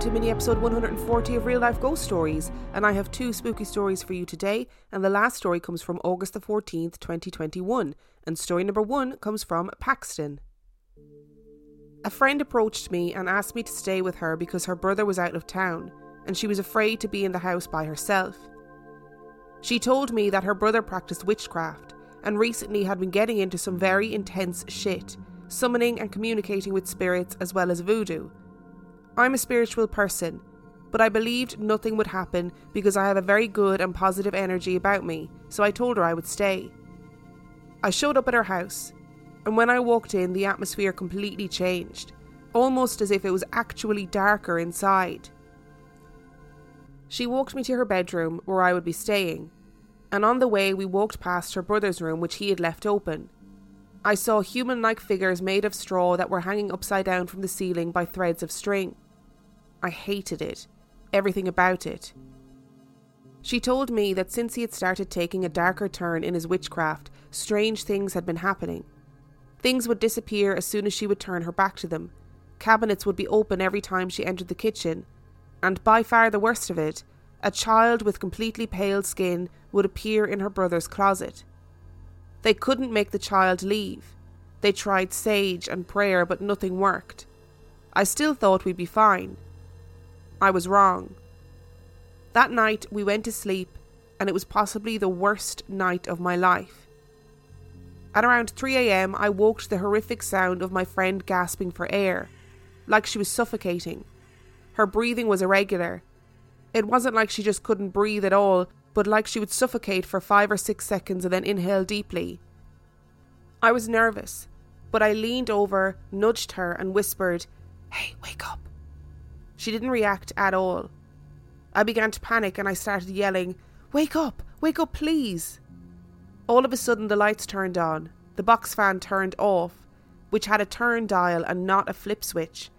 to mini episode 140 of Real Life Ghost Stories, and I have two spooky stories for you today. And the last story comes from August the 14th, 2021, and story number one comes from Paxton. A friend approached me and asked me to stay with her because her brother was out of town, and she was afraid to be in the house by herself. She told me that her brother practiced witchcraft and recently had been getting into some very intense shit, summoning and communicating with spirits as well as voodoo I'm a spiritual person, but I believed nothing would happen because I have a very good and positive energy about me, so I told her I would stay. I showed up at her house, and when I walked in, the atmosphere completely changed, almost as if it was actually darker inside. She walked me to her bedroom where I would be staying, and on the way, we walked past her brother's room, which he had left open. I saw human like figures made of straw that were hanging upside down from the ceiling by threads of string. I hated it, everything about it. She told me that since he had started taking a darker turn in his witchcraft, strange things had been happening. Things would disappear as soon as she would turn her back to them. Cabinets would be open every time she entered the kitchen. And by far the worst of it, a child with completely pale skin would appear in her brother's closet. They couldn't make the child leave. They tried sage and prayer, but nothing worked. I still thought we'd be fine. I was wrong. That night we went to sleep, and it was possibly the worst night of my life. At around 3am, I woke to the horrific sound of my friend gasping for air, like she was suffocating. Her breathing was irregular. It wasn't like she just couldn't breathe at all, but like she would suffocate for five or six seconds and then inhale deeply. I was nervous, but I leaned over, nudged her, and whispered, Hey, wake up. She didn't react at all. I began to panic and I started yelling, Wake up! Wake up, please! All of a sudden, the lights turned on, the box fan turned off, which had a turn dial and not a flip switch,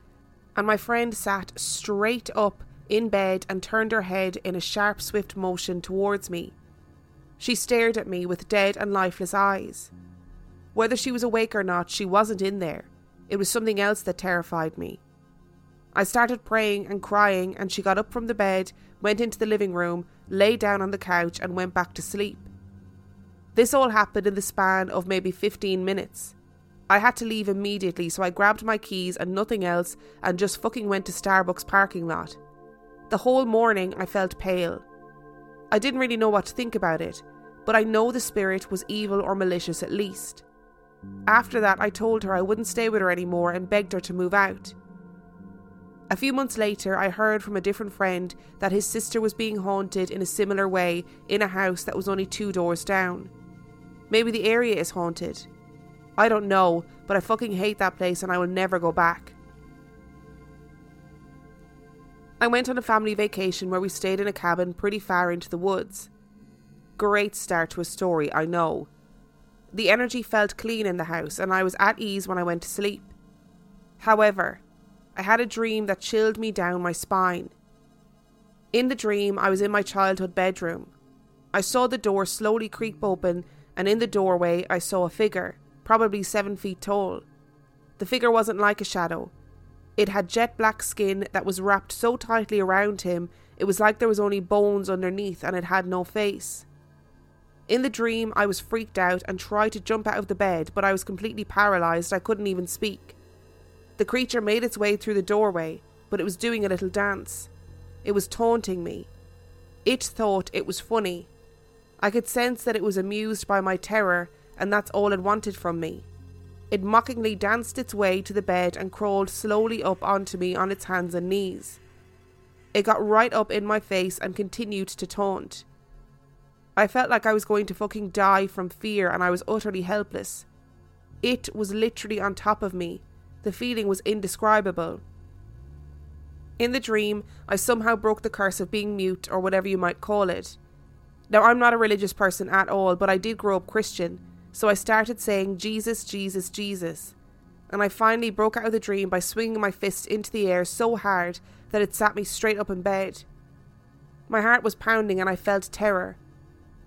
and my friend sat straight up in bed and turned her head in a sharp, swift motion towards me. She stared at me with dead and lifeless eyes. Whether she was awake or not, she wasn't in there. It was something else that terrified me. I started praying and crying, and she got up from the bed, went into the living room, lay down on the couch, and went back to sleep. This all happened in the span of maybe 15 minutes. I had to leave immediately, so I grabbed my keys and nothing else and just fucking went to Starbucks parking lot. The whole morning I felt pale. I didn't really know what to think about it, but I know the spirit was evil or malicious at least. After that, I told her I wouldn't stay with her anymore and begged her to move out. A few months later, I heard from a different friend that his sister was being haunted in a similar way in a house that was only two doors down. Maybe the area is haunted. I don't know, but I fucking hate that place and I will never go back. I went on a family vacation where we stayed in a cabin pretty far into the woods. Great start to a story, I know. The energy felt clean in the house, and I was at ease when I went to sleep. However, I had a dream that chilled me down my spine. In the dream, I was in my childhood bedroom. I saw the door slowly creak open, and in the doorway, I saw a figure, probably seven feet tall. The figure wasn't like a shadow, it had jet black skin that was wrapped so tightly around him it was like there was only bones underneath and it had no face. In the dream, I was freaked out and tried to jump out of the bed, but I was completely paralysed. I couldn't even speak. The creature made its way through the doorway, but it was doing a little dance. It was taunting me. It thought it was funny. I could sense that it was amused by my terror, and that's all it wanted from me. It mockingly danced its way to the bed and crawled slowly up onto me on its hands and knees. It got right up in my face and continued to taunt. I felt like I was going to fucking die from fear and I was utterly helpless. It was literally on top of me. The feeling was indescribable. In the dream, I somehow broke the curse of being mute or whatever you might call it. Now, I'm not a religious person at all, but I did grow up Christian, so I started saying, Jesus, Jesus, Jesus. And I finally broke out of the dream by swinging my fist into the air so hard that it sat me straight up in bed. My heart was pounding and I felt terror.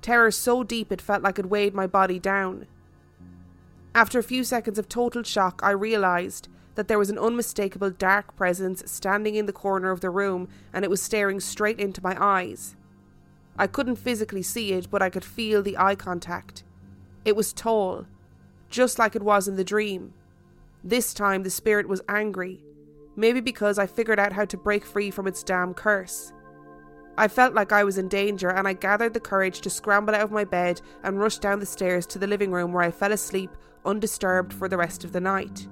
Terror so deep it felt like it weighed my body down. After a few seconds of total shock, I realised that there was an unmistakable dark presence standing in the corner of the room and it was staring straight into my eyes. I couldn't physically see it, but I could feel the eye contact. It was tall, just like it was in the dream. This time the spirit was angry, maybe because I figured out how to break free from its damn curse. I felt like I was in danger and I gathered the courage to scramble out of my bed and rush down the stairs to the living room where I fell asleep undisturbed for the rest of the night.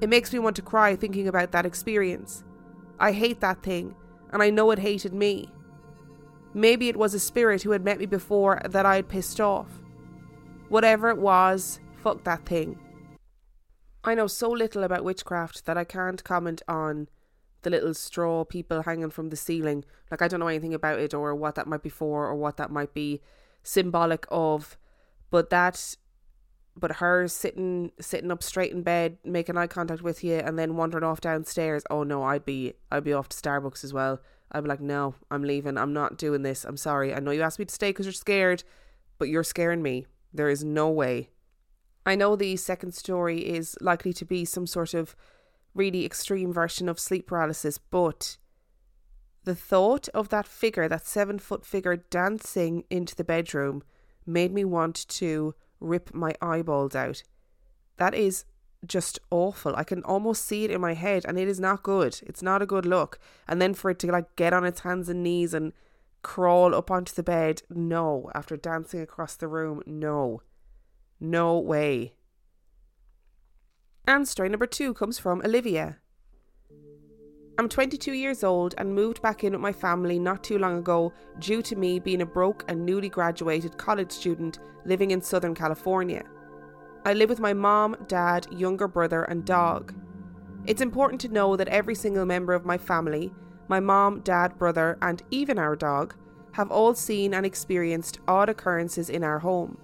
It makes me want to cry thinking about that experience. I hate that thing, and I know it hated me. Maybe it was a spirit who had met me before that I had pissed off. Whatever it was, fuck that thing. I know so little about witchcraft that I can't comment on the little straw people hanging from the ceiling. Like, I don't know anything about it or what that might be for or what that might be symbolic of. But that but her sitting sitting up straight in bed, making eye contact with you, and then wandering off downstairs. Oh no, I'd be I'd be off to Starbucks as well. I'd be like, no, I'm leaving. I'm not doing this. I'm sorry. I know you asked me to stay because you're scared, but you're scaring me. There is no way. I know the second story is likely to be some sort of really extreme version of sleep paralysis, but the thought of that figure, that seven foot figure dancing into the bedroom, made me want to rip my eyeballs out. That is just awful. I can almost see it in my head and it is not good. It's not a good look. And then for it to like get on its hands and knees and crawl up onto the bed, no. After dancing across the room, no. No way. And story number two comes from Olivia. I'm 22 years old and moved back in with my family not too long ago due to me being a broke and newly graduated college student living in Southern California. I live with my mom, dad, younger brother, and dog. It's important to know that every single member of my family, my mom, dad, brother, and even our dog, have all seen and experienced odd occurrences in our home.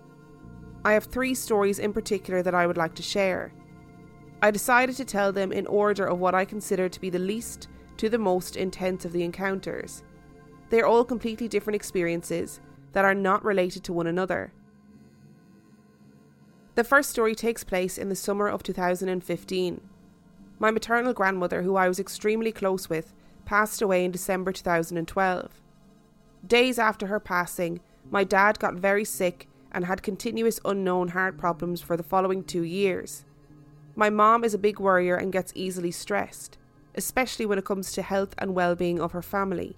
I have three stories in particular that I would like to share. I decided to tell them in order of what I consider to be the least to the most intense of the encounters. They are all completely different experiences that are not related to one another. The first story takes place in the summer of 2015. My maternal grandmother, who I was extremely close with, passed away in December 2012. Days after her passing, my dad got very sick and had continuous unknown heart problems for the following two years. My mom is a big worrier and gets easily stressed, especially when it comes to health and well being of her family.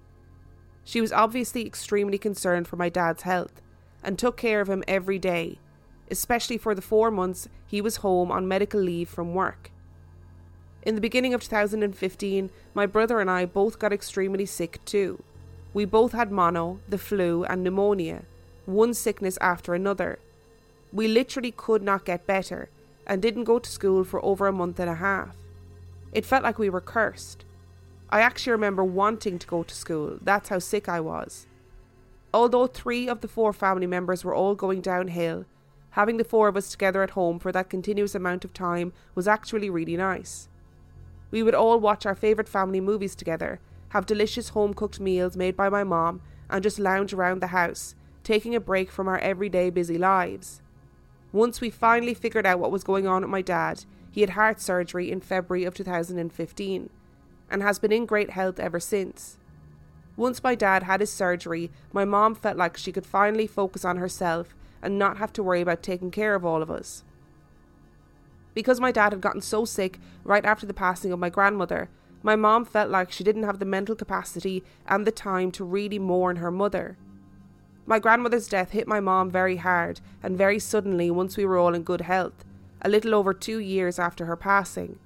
She was obviously extremely concerned for my dad's health and took care of him every day, especially for the four months he was home on medical leave from work. In the beginning of 2015, my brother and I both got extremely sick too. We both had mono, the flu, and pneumonia, one sickness after another. We literally could not get better and didn't go to school for over a month and a half. It felt like we were cursed. I actually remember wanting to go to school, that's how sick I was. Although three of the four family members were all going downhill, having the four of us together at home for that continuous amount of time was actually really nice. We would all watch our favourite family movies together, have delicious home cooked meals made by my mom, and just lounge around the house, taking a break from our everyday busy lives. Once we finally figured out what was going on with my dad, he had heart surgery in February of 2015 and has been in great health ever since. Once my dad had his surgery, my mom felt like she could finally focus on herself and not have to worry about taking care of all of us. Because my dad had gotten so sick right after the passing of my grandmother, my mom felt like she didn't have the mental capacity and the time to really mourn her mother. My grandmother's death hit my mom very hard and very suddenly once we were all in good health, a little over two years after her passing.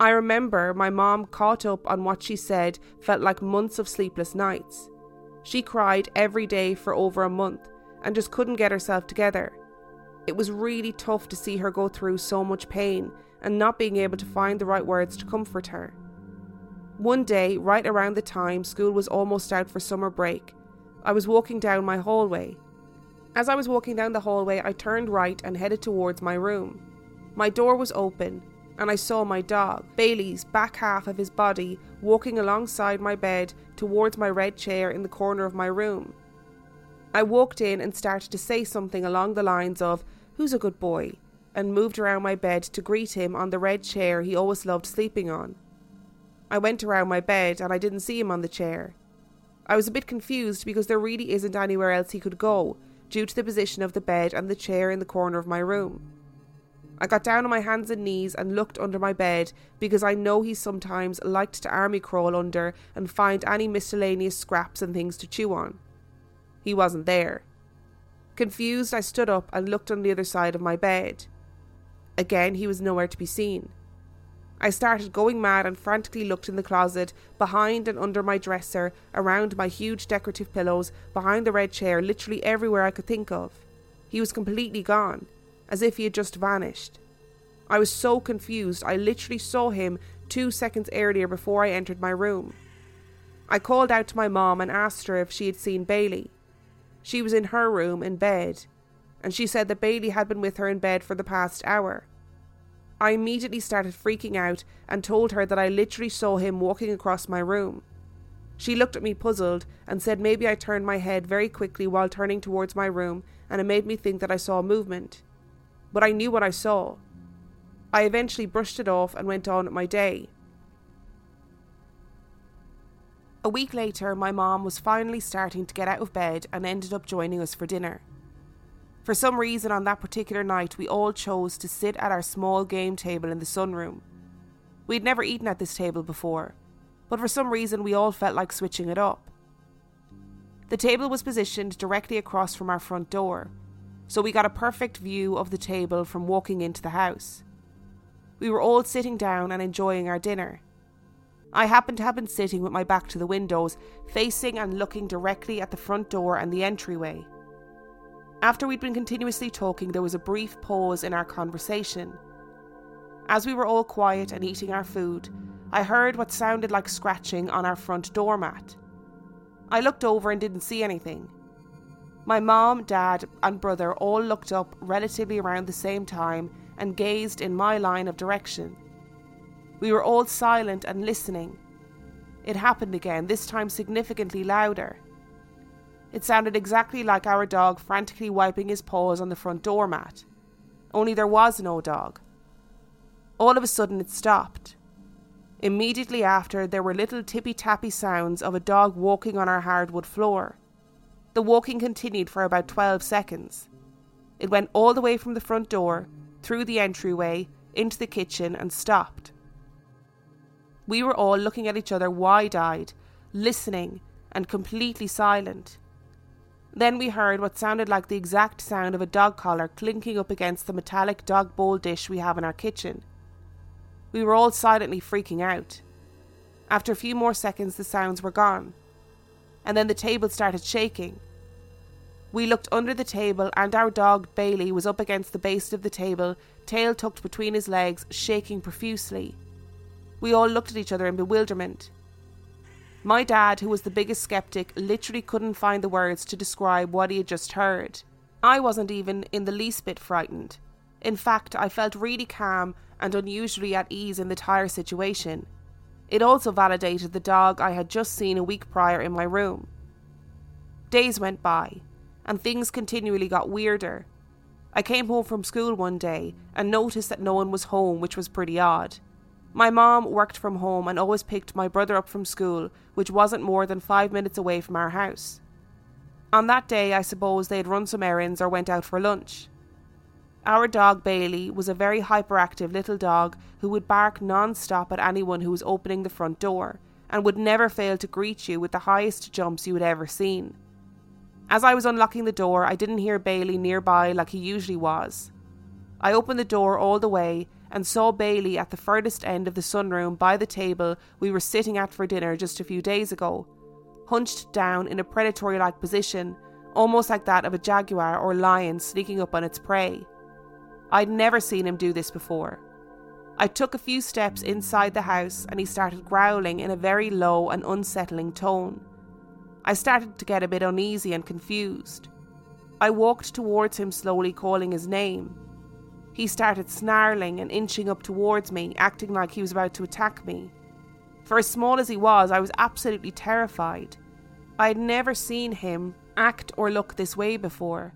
I remember my mom caught up on what she said felt like months of sleepless nights. She cried every day for over a month and just couldn't get herself together. It was really tough to see her go through so much pain and not being able to find the right words to comfort her. One day, right around the time school was almost out for summer break, I was walking down my hallway. As I was walking down the hallway, I turned right and headed towards my room. My door was open, and I saw my dog, Bailey's back half of his body, walking alongside my bed towards my red chair in the corner of my room. I walked in and started to say something along the lines of, Who's a good boy? and moved around my bed to greet him on the red chair he always loved sleeping on. I went around my bed and I didn't see him on the chair. I was a bit confused because there really isn't anywhere else he could go due to the position of the bed and the chair in the corner of my room. I got down on my hands and knees and looked under my bed because I know he sometimes liked to army crawl under and find any miscellaneous scraps and things to chew on. He wasn't there. Confused, I stood up and looked on the other side of my bed. Again, he was nowhere to be seen. I started going mad and frantically looked in the closet, behind and under my dresser, around my huge decorative pillows, behind the red chair, literally everywhere I could think of. He was completely gone, as if he had just vanished. I was so confused, I literally saw him two seconds earlier before I entered my room. I called out to my mom and asked her if she had seen Bailey. She was in her room in bed, and she said that Bailey had been with her in bed for the past hour. I immediately started freaking out and told her that I literally saw him walking across my room. She looked at me puzzled and said maybe I turned my head very quickly while turning towards my room and it made me think that I saw a movement. But I knew what I saw. I eventually brushed it off and went on with my day. A week later, my mom was finally starting to get out of bed and ended up joining us for dinner. For some reason, on that particular night, we all chose to sit at our small game table in the sunroom. We'd never eaten at this table before, but for some reason, we all felt like switching it up. The table was positioned directly across from our front door, so we got a perfect view of the table from walking into the house. We were all sitting down and enjoying our dinner. I happened to have been sitting with my back to the windows, facing and looking directly at the front door and the entryway. After we'd been continuously talking, there was a brief pause in our conversation. As we were all quiet and eating our food, I heard what sounded like scratching on our front doormat. I looked over and didn't see anything. My mom, dad, and brother all looked up relatively around the same time and gazed in my line of direction. We were all silent and listening. It happened again, this time significantly louder. It sounded exactly like our dog frantically wiping his paws on the front doormat, only there was no dog. All of a sudden, it stopped. Immediately after, there were little tippy tappy sounds of a dog walking on our hardwood floor. The walking continued for about 12 seconds. It went all the way from the front door, through the entryway, into the kitchen, and stopped. We were all looking at each other wide eyed, listening, and completely silent. Then we heard what sounded like the exact sound of a dog collar clinking up against the metallic dog bowl dish we have in our kitchen. We were all silently freaking out. After a few more seconds, the sounds were gone. And then the table started shaking. We looked under the table, and our dog Bailey was up against the base of the table, tail tucked between his legs, shaking profusely. We all looked at each other in bewilderment. My dad, who was the biggest skeptic, literally couldn't find the words to describe what he had just heard. I wasn't even in the least bit frightened. In fact, I felt really calm and unusually at ease in the entire situation. It also validated the dog I had just seen a week prior in my room. Days went by, and things continually got weirder. I came home from school one day and noticed that no one was home, which was pretty odd. My mom worked from home and always picked my brother up from school, which wasn't more than five minutes away from our house. On that day, I suppose they had run some errands or went out for lunch. Our dog Bailey was a very hyperactive little dog who would bark non stop at anyone who was opening the front door and would never fail to greet you with the highest jumps you had ever seen. As I was unlocking the door, I didn't hear Bailey nearby like he usually was. I opened the door all the way and saw Bailey at the furthest end of the sunroom by the table we were sitting at for dinner just a few days ago, hunched down in a predatory like position, almost like that of a jaguar or lion sneaking up on its prey. I'd never seen him do this before. I took a few steps inside the house and he started growling in a very low and unsettling tone. I started to get a bit uneasy and confused. I walked towards him slowly, calling his name. He started snarling and inching up towards me, acting like he was about to attack me. For as small as he was, I was absolutely terrified. I had never seen him act or look this way before.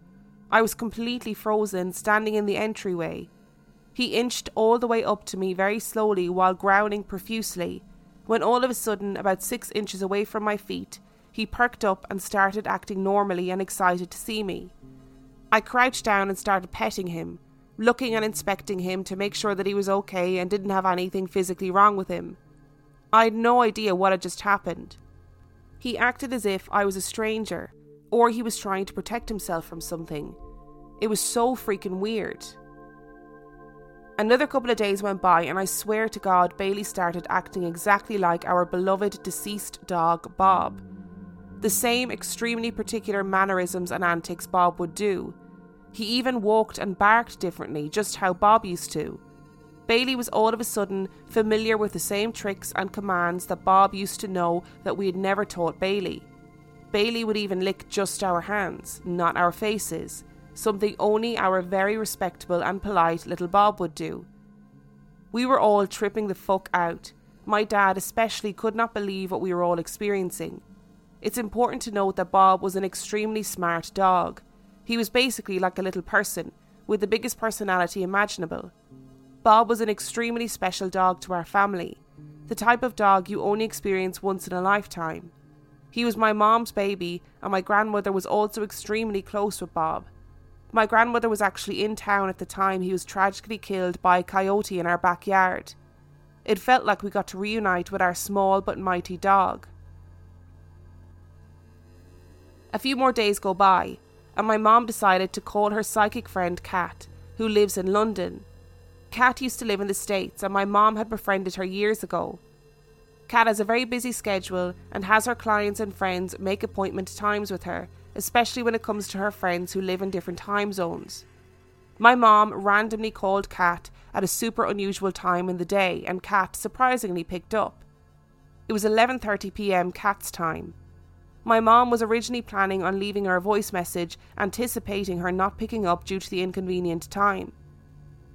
I was completely frozen, standing in the entryway, He inched all the way up to me very slowly while growling profusely, when all of a sudden, about six inches away from my feet, he perked up and started acting normally and excited to see me. I crouched down and started petting him, looking and inspecting him to make sure that he was okay and didn't have anything physically wrong with him. I had no idea what had just happened. He acted as if I was a stranger, or he was trying to protect himself from something. It was so freaking weird. Another couple of days went by, and I swear to God, Bailey started acting exactly like our beloved deceased dog, Bob. The same extremely particular mannerisms and antics Bob would do. He even walked and barked differently, just how Bob used to. Bailey was all of a sudden familiar with the same tricks and commands that Bob used to know that we had never taught Bailey. Bailey would even lick just our hands, not our faces, something only our very respectable and polite little Bob would do. We were all tripping the fuck out. My dad especially could not believe what we were all experiencing. It's important to note that Bob was an extremely smart dog. He was basically like a little person, with the biggest personality imaginable. Bob was an extremely special dog to our family, the type of dog you only experience once in a lifetime. He was my mom's baby, and my grandmother was also extremely close with Bob. My grandmother was actually in town at the time he was tragically killed by a coyote in our backyard. It felt like we got to reunite with our small but mighty dog. A few more days go by, and my mom decided to call her psychic friend Kat, who lives in London. Kat used to live in the States, and my mom had befriended her years ago. Kat has a very busy schedule and has her clients and friends make appointment times with her especially when it comes to her friends who live in different time zones. My mom randomly called Kat at a super unusual time in the day and Kat surprisingly picked up. It was 11:30 p.m. Kat's time. My mom was originally planning on leaving her a voice message anticipating her not picking up due to the inconvenient time.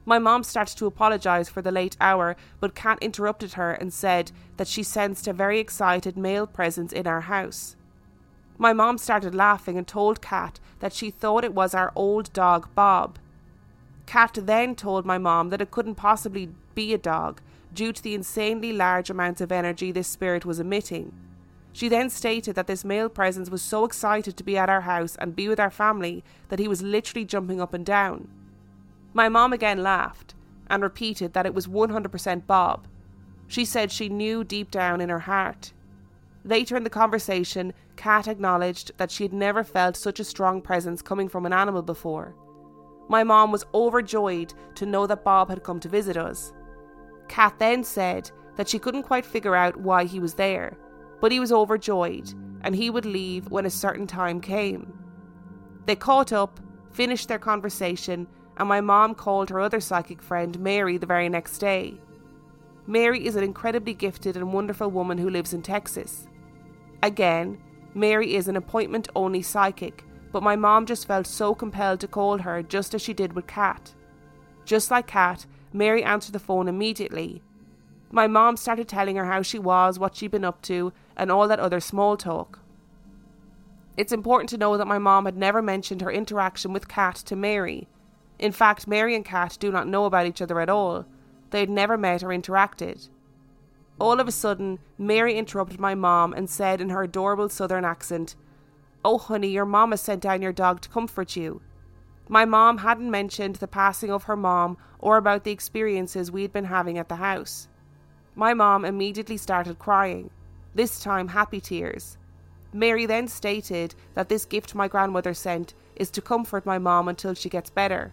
My mom started to apologize for the late hour, but Kat interrupted her and said that she sensed a very excited male presence in our house. My mom started laughing and told Kat that she thought it was our old dog Bob. Kat then told my mom that it couldn't possibly be a dog due to the insanely large amounts of energy this spirit was emitting. She then stated that this male presence was so excited to be at our house and be with our family that he was literally jumping up and down. My mom again laughed and repeated that it was 100% Bob. She said she knew deep down in her heart Later in the conversation, Kat acknowledged that she had never felt such a strong presence coming from an animal before. My mom was overjoyed to know that Bob had come to visit us. Kat then said that she couldn't quite figure out why he was there, but he was overjoyed and he would leave when a certain time came. They caught up, finished their conversation, and my mom called her other psychic friend, Mary, the very next day. Mary is an incredibly gifted and wonderful woman who lives in Texas. Again, Mary is an appointment only psychic, but my mom just felt so compelled to call her just as she did with Kat. Just like Kat, Mary answered the phone immediately. My mom started telling her how she was, what she'd been up to, and all that other small talk. It's important to know that my mom had never mentioned her interaction with Kat to Mary. In fact, Mary and Kat do not know about each other at all. They had never met or interacted. All of a sudden, Mary interrupted my mom and said in her adorable southern accent, Oh, honey, your mama sent down your dog to comfort you. My mom hadn't mentioned the passing of her mom or about the experiences we'd been having at the house. My mom immediately started crying, this time happy tears. Mary then stated that this gift my grandmother sent is to comfort my mom until she gets better.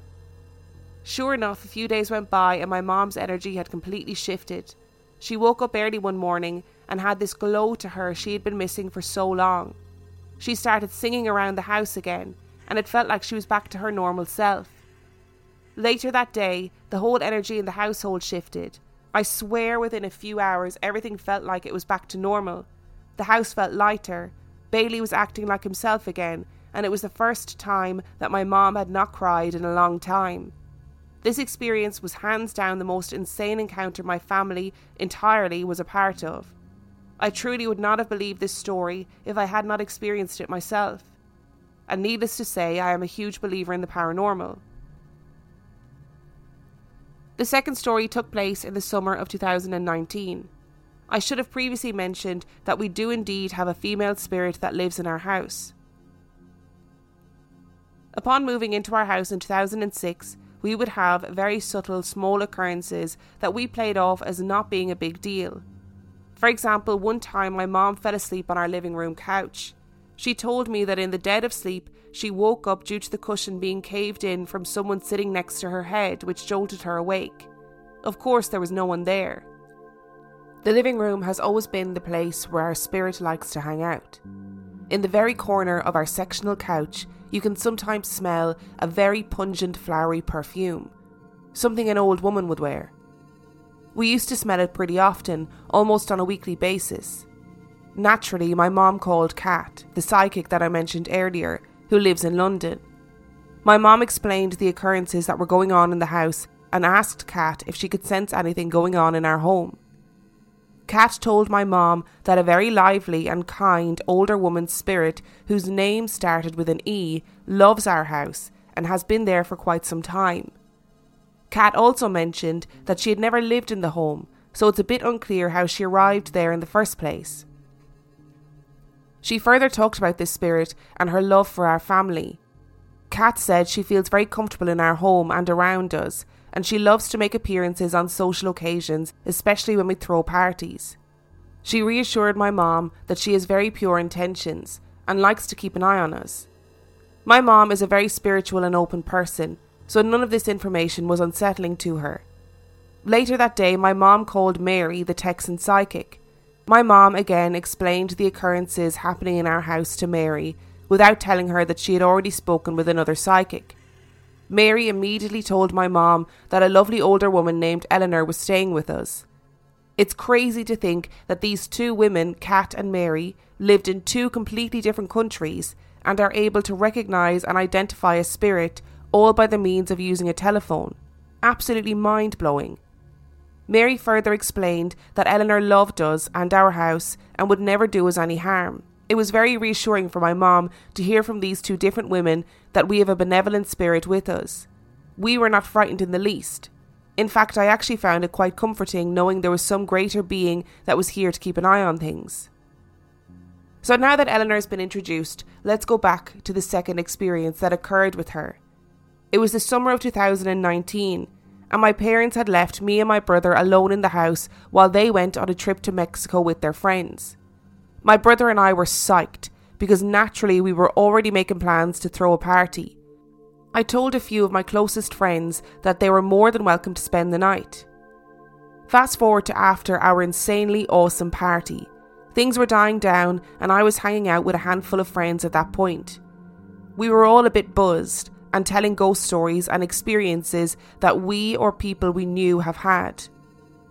Sure enough, a few days went by and my mom's energy had completely shifted. She woke up early one morning and had this glow to her she had been missing for so long. She started singing around the house again, and it felt like she was back to her normal self. Later that day, the whole energy in the household shifted. I swear within a few hours, everything felt like it was back to normal. The house felt lighter. Bailey was acting like himself again, and it was the first time that my mom had not cried in a long time. This experience was hands down the most insane encounter my family entirely was a part of. I truly would not have believed this story if I had not experienced it myself. And needless to say, I am a huge believer in the paranormal. The second story took place in the summer of 2019. I should have previously mentioned that we do indeed have a female spirit that lives in our house. Upon moving into our house in 2006, we would have very subtle, small occurrences that we played off as not being a big deal. For example, one time my mom fell asleep on our living room couch. She told me that in the dead of sleep, she woke up due to the cushion being caved in from someone sitting next to her head, which jolted her awake. Of course, there was no one there. The living room has always been the place where our spirit likes to hang out. In the very corner of our sectional couch, you can sometimes smell a very pungent flowery perfume, something an old woman would wear. We used to smell it pretty often, almost on a weekly basis. Naturally, my mom called Kat, the psychic that I mentioned earlier, who lives in London. My mom explained the occurrences that were going on in the house and asked Kat if she could sense anything going on in our home. Kat told my mom that a very lively and kind older woman's spirit, whose name started with an E, loves our house and has been there for quite some time. Kat also mentioned that she had never lived in the home, so it's a bit unclear how she arrived there in the first place. She further talked about this spirit and her love for our family. Kat said she feels very comfortable in our home and around us, and she loves to make appearances on social occasions, especially when we throw parties. She reassured my mom that she has very pure intentions and likes to keep an eye on us. My mom is a very spiritual and open person, so none of this information was unsettling to her. Later that day, my mom called Mary, the Texan psychic. My mom again explained the occurrences happening in our house to Mary without telling her that she had already spoken with another psychic. Mary immediately told my mom that a lovely older woman named Eleanor was staying with us. It's crazy to think that these two women, Kat and Mary, lived in two completely different countries and are able to recognise and identify a spirit all by the means of using a telephone. Absolutely mind blowing. Mary further explained that Eleanor loved us and our house and would never do us any harm. It was very reassuring for my mom to hear from these two different women that we have a benevolent spirit with us. We were not frightened in the least. In fact, I actually found it quite comforting knowing there was some greater being that was here to keep an eye on things. So now that Eleanor has been introduced, let's go back to the second experience that occurred with her. It was the summer of 2019, and my parents had left me and my brother alone in the house while they went on a trip to Mexico with their friends. My brother and I were psyched because naturally we were already making plans to throw a party. I told a few of my closest friends that they were more than welcome to spend the night. Fast forward to after our insanely awesome party. Things were dying down, and I was hanging out with a handful of friends at that point. We were all a bit buzzed and telling ghost stories and experiences that we or people we knew have had.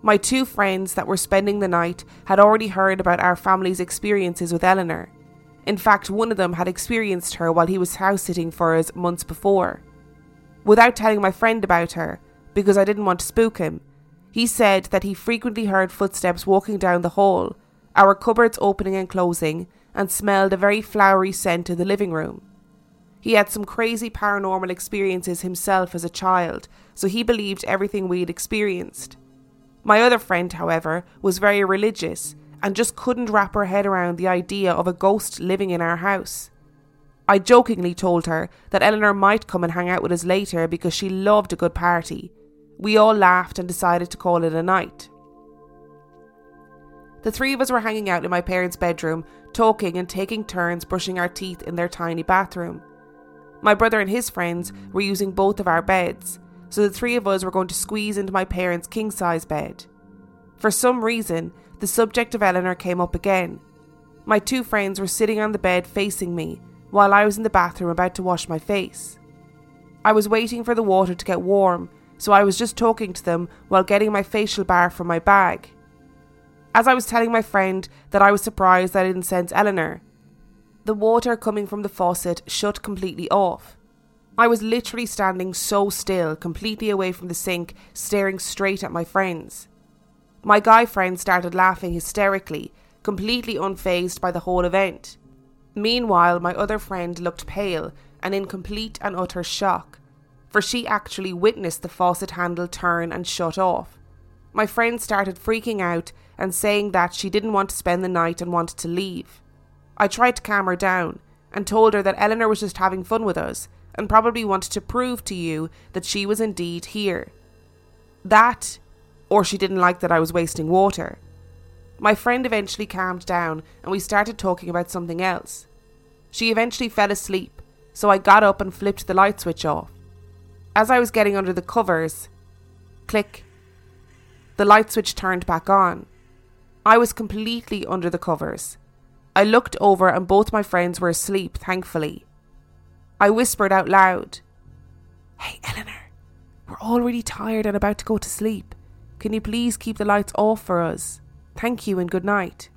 My two friends that were spending the night had already heard about our family's experiences with Eleanor. In fact, one of them had experienced her while he was house sitting for us months before. Without telling my friend about her, because I didn't want to spook him, he said that he frequently heard footsteps walking down the hall, our cupboards opening and closing, and smelled a very flowery scent in the living room. He had some crazy paranormal experiences himself as a child, so he believed everything we had experienced. My other friend, however, was very religious and just couldn't wrap her head around the idea of a ghost living in our house. I jokingly told her that Eleanor might come and hang out with us later because she loved a good party. We all laughed and decided to call it a night. The three of us were hanging out in my parents' bedroom, talking and taking turns brushing our teeth in their tiny bathroom. My brother and his friends were using both of our beds, so the three of us were going to squeeze into my parents' king size bed. For some reason, the subject of Eleanor came up again. My two friends were sitting on the bed facing me, while I was in the bathroom about to wash my face. I was waiting for the water to get warm, so I was just talking to them while getting my facial bar from my bag. As I was telling my friend that I was surprised that I didn't sense Eleanor, the water coming from the faucet shut completely off. I was literally standing so still, completely away from the sink, staring straight at my friends. My guy friend started laughing hysterically, completely unfazed by the whole event. Meanwhile, my other friend looked pale and in complete and utter shock. for she actually witnessed the faucet handle turn and shut off. My friend started freaking out and saying that she didn't want to spend the night and wanted to leave. I tried to calm her down and told her that Eleanor was just having fun with us and probably wanted to prove to you that she was indeed here. That, or she didn't like that I was wasting water. My friend eventually calmed down and we started talking about something else. She eventually fell asleep, so I got up and flipped the light switch off. As I was getting under the covers, click, the light switch turned back on. I was completely under the covers. I looked over and both my friends were asleep, thankfully. I whispered out loud, Hey, Eleanor, we're already tired and about to go to sleep. Can you please keep the lights off for us? Thank you and good night.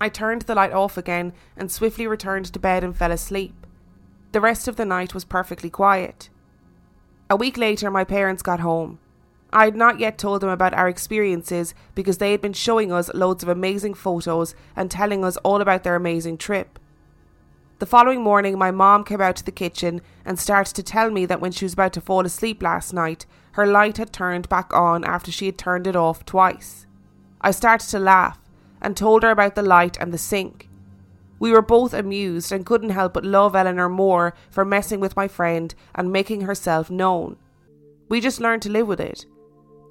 I turned the light off again and swiftly returned to bed and fell asleep. The rest of the night was perfectly quiet. A week later, my parents got home. I had not yet told them about our experiences because they had been showing us loads of amazing photos and telling us all about their amazing trip. The following morning, my mom came out to the kitchen and started to tell me that when she was about to fall asleep last night, her light had turned back on after she had turned it off twice. I started to laugh and told her about the light and the sink. We were both amused and couldn't help but love Eleanor more for messing with my friend and making herself known. We just learned to live with it,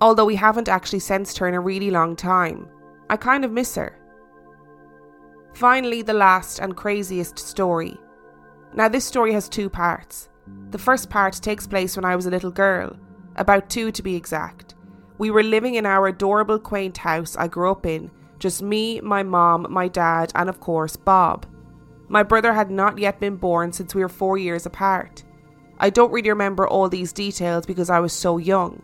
although we haven't actually sensed her in a really long time. I kind of miss her. Finally, the last and craziest story. Now, this story has two parts. The first part takes place when I was a little girl, about two to be exact. We were living in our adorable, quaint house I grew up in, just me, my mom, my dad, and of course, Bob. My brother had not yet been born since we were four years apart. I don't really remember all these details because I was so young.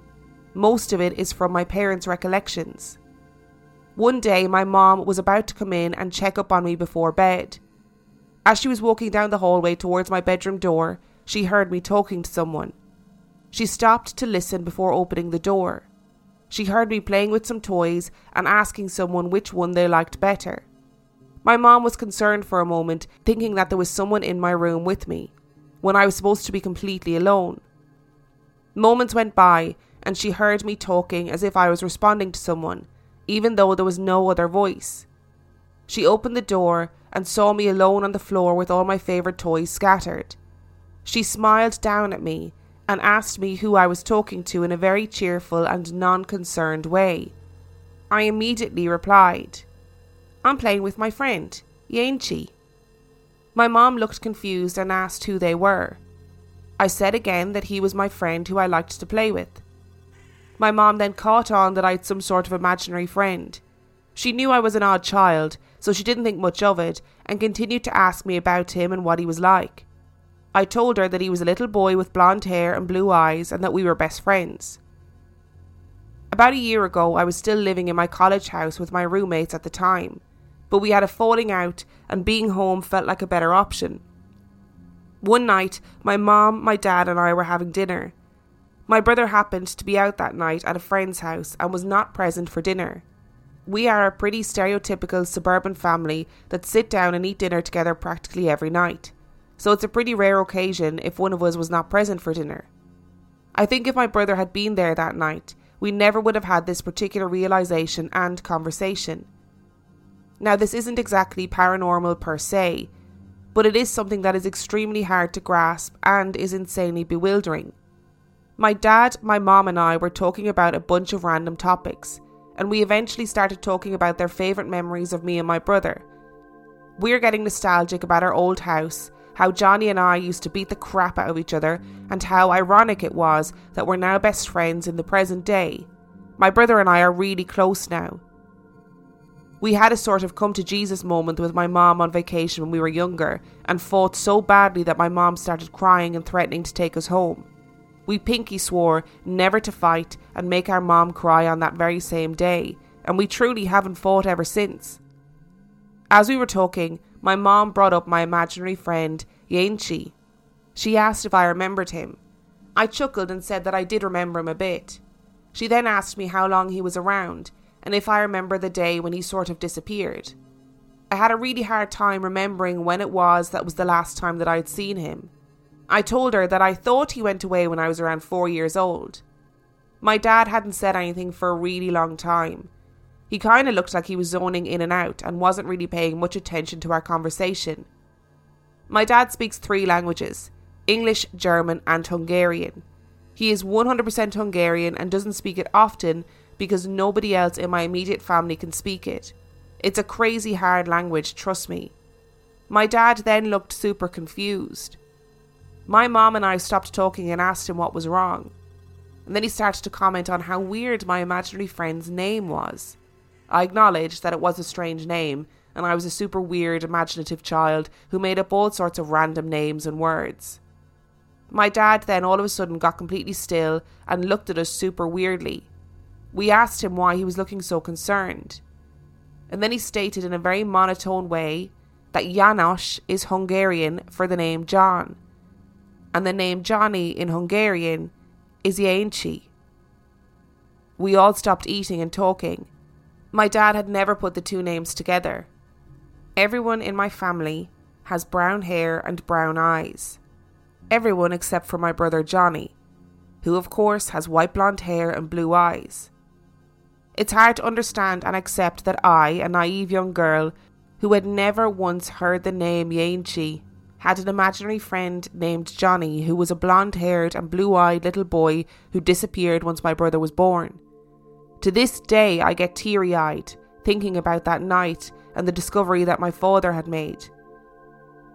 Most of it is from my parents' recollections. One day, my mom was about to come in and check up on me before bed. As she was walking down the hallway towards my bedroom door, she heard me talking to someone. She stopped to listen before opening the door. She heard me playing with some toys and asking someone which one they liked better. My mom was concerned for a moment, thinking that there was someone in my room with me, when I was supposed to be completely alone. Moments went by, and she heard me talking as if I was responding to someone, even though there was no other voice. She opened the door and saw me alone on the floor with all my favourite toys scattered. She smiled down at me and asked me who I was talking to in a very cheerful and non concerned way. I immediately replied, I'm playing with my friend, Yanchi. My mom looked confused and asked who they were. I said again that he was my friend who I liked to play with. My mom then caught on that I had some sort of imaginary friend. She knew I was an odd child, so she didn't think much of it and continued to ask me about him and what he was like. I told her that he was a little boy with blonde hair and blue eyes and that we were best friends. About a year ago, I was still living in my college house with my roommates at the time, but we had a falling out and being home felt like a better option. One night, my mom, my dad, and I were having dinner, my brother happened to be out that night at a friend's house and was not present for dinner. We are a pretty stereotypical suburban family that sit down and eat dinner together practically every night, so it's a pretty rare occasion if one of us was not present for dinner. I think if my brother had been there that night, we never would have had this particular realization and conversation. Now, this isn't exactly paranormal per se, but it is something that is extremely hard to grasp and is insanely bewildering. My dad, my mom, and I were talking about a bunch of random topics, and we eventually started talking about their favourite memories of me and my brother. We're getting nostalgic about our old house, how Johnny and I used to beat the crap out of each other, and how ironic it was that we're now best friends in the present day. My brother and I are really close now. We had a sort of come to Jesus moment with my mom on vacation when we were younger and fought so badly that my mom started crying and threatening to take us home. We pinky swore never to fight and make our mom cry on that very same day, and we truly haven't fought ever since. As we were talking, my mom brought up my imaginary friend, Yanchi. She asked if I remembered him. I chuckled and said that I did remember him a bit. She then asked me how long he was around and if I remember the day when he sort of disappeared. I had a really hard time remembering when it was that was the last time that I'd seen him. I told her that I thought he went away when I was around four years old. My dad hadn't said anything for a really long time. He kind of looked like he was zoning in and out and wasn't really paying much attention to our conversation. My dad speaks three languages English, German, and Hungarian. He is 100% Hungarian and doesn't speak it often because nobody else in my immediate family can speak it. It's a crazy hard language, trust me. My dad then looked super confused. My mom and I stopped talking and asked him what was wrong. And then he started to comment on how weird my imaginary friend's name was. I acknowledged that it was a strange name, and I was a super weird, imaginative child who made up all sorts of random names and words. My dad then all of a sudden got completely still and looked at us super weirdly. We asked him why he was looking so concerned. And then he stated in a very monotone way that Janos is Hungarian for the name John and the name Johnny in Hungarian is Jancsi. We all stopped eating and talking. My dad had never put the two names together. Everyone in my family has brown hair and brown eyes. Everyone except for my brother Johnny, who of course has white blonde hair and blue eyes. It's hard to understand and accept that I, a naive young girl who had never once heard the name Jancsi, had an imaginary friend named Johnny who was a blonde haired and blue eyed little boy who disappeared once my brother was born. To this day, I get teary eyed thinking about that night and the discovery that my father had made.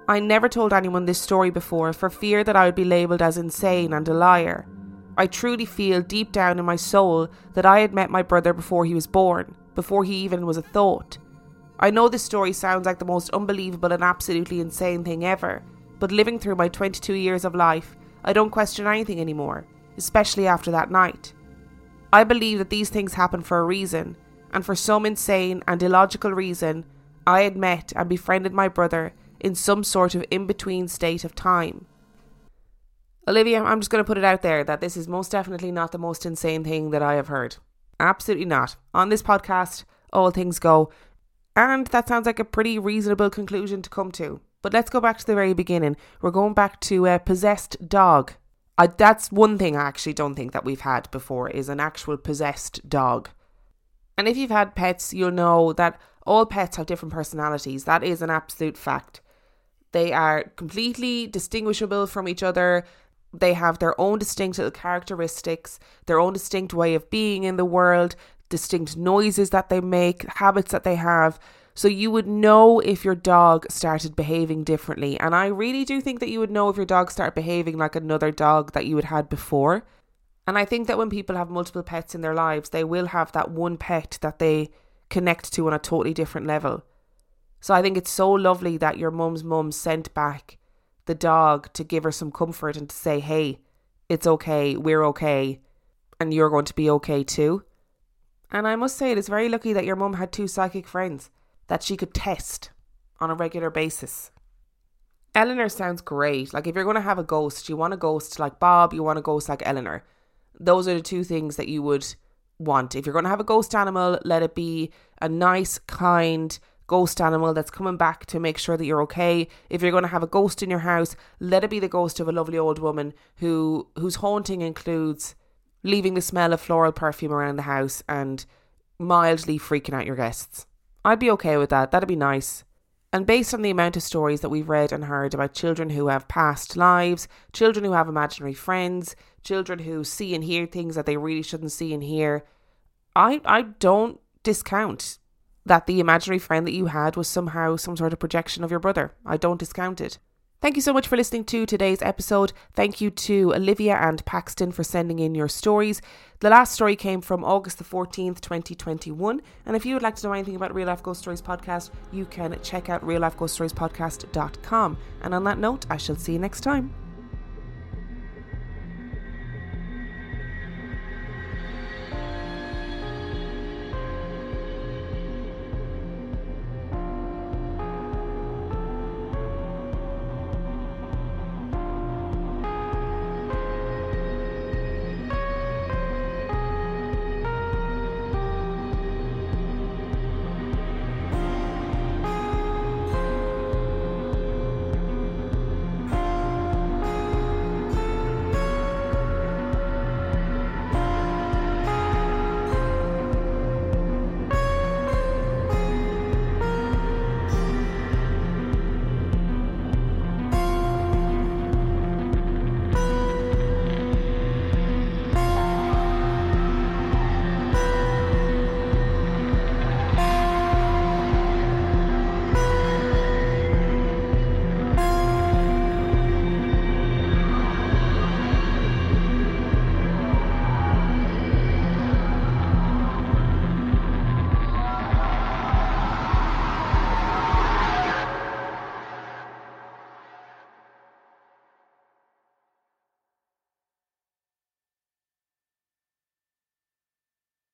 I never told anyone this story before for fear that I would be labelled as insane and a liar. I truly feel deep down in my soul that I had met my brother before he was born, before he even was a thought. I know this story sounds like the most unbelievable and absolutely insane thing ever, but living through my 22 years of life, I don't question anything anymore, especially after that night. I believe that these things happen for a reason, and for some insane and illogical reason, I had met and befriended my brother in some sort of in between state of time. Olivia, I'm just going to put it out there that this is most definitely not the most insane thing that I have heard. Absolutely not. On this podcast, all things go, and that sounds like a pretty reasonable conclusion to come to. But let's go back to the very beginning. We're going back to a possessed dog. I, that's one thing I actually don't think that we've had before is an actual possessed dog. And if you've had pets, you'll know that all pets have different personalities. That is an absolute fact. They are completely distinguishable from each other. They have their own distinct little characteristics, their own distinct way of being in the world distinct noises that they make, habits that they have. So you would know if your dog started behaving differently. And I really do think that you would know if your dog started behaving like another dog that you had had before. And I think that when people have multiple pets in their lives, they will have that one pet that they connect to on a totally different level. So I think it's so lovely that your mum's mum sent back the dog to give her some comfort and to say, hey, it's okay, we're okay, and you're going to be okay too. And I must say, it is very lucky that your mum had two psychic friends that she could test on a regular basis. Eleanor sounds great. Like, if you're going to have a ghost, you want a ghost like Bob, you want a ghost like Eleanor. Those are the two things that you would want. If you're going to have a ghost animal, let it be a nice, kind ghost animal that's coming back to make sure that you're okay. If you're going to have a ghost in your house, let it be the ghost of a lovely old woman who whose haunting includes leaving the smell of floral perfume around the house and mildly freaking out your guests. I'd be okay with that. That'd be nice. And based on the amount of stories that we've read and heard about children who have past lives, children who have imaginary friends, children who see and hear things that they really shouldn't see and hear, I I don't discount that the imaginary friend that you had was somehow some sort of projection of your brother. I don't discount it. Thank you so much for listening to today's episode. Thank you to Olivia and Paxton for sending in your stories. The last story came from August the 14th, 2021. And if you would like to know anything about Real Life Ghost Stories podcast, you can check out reallifeghoststoriespodcast.com. And on that note, I shall see you next time.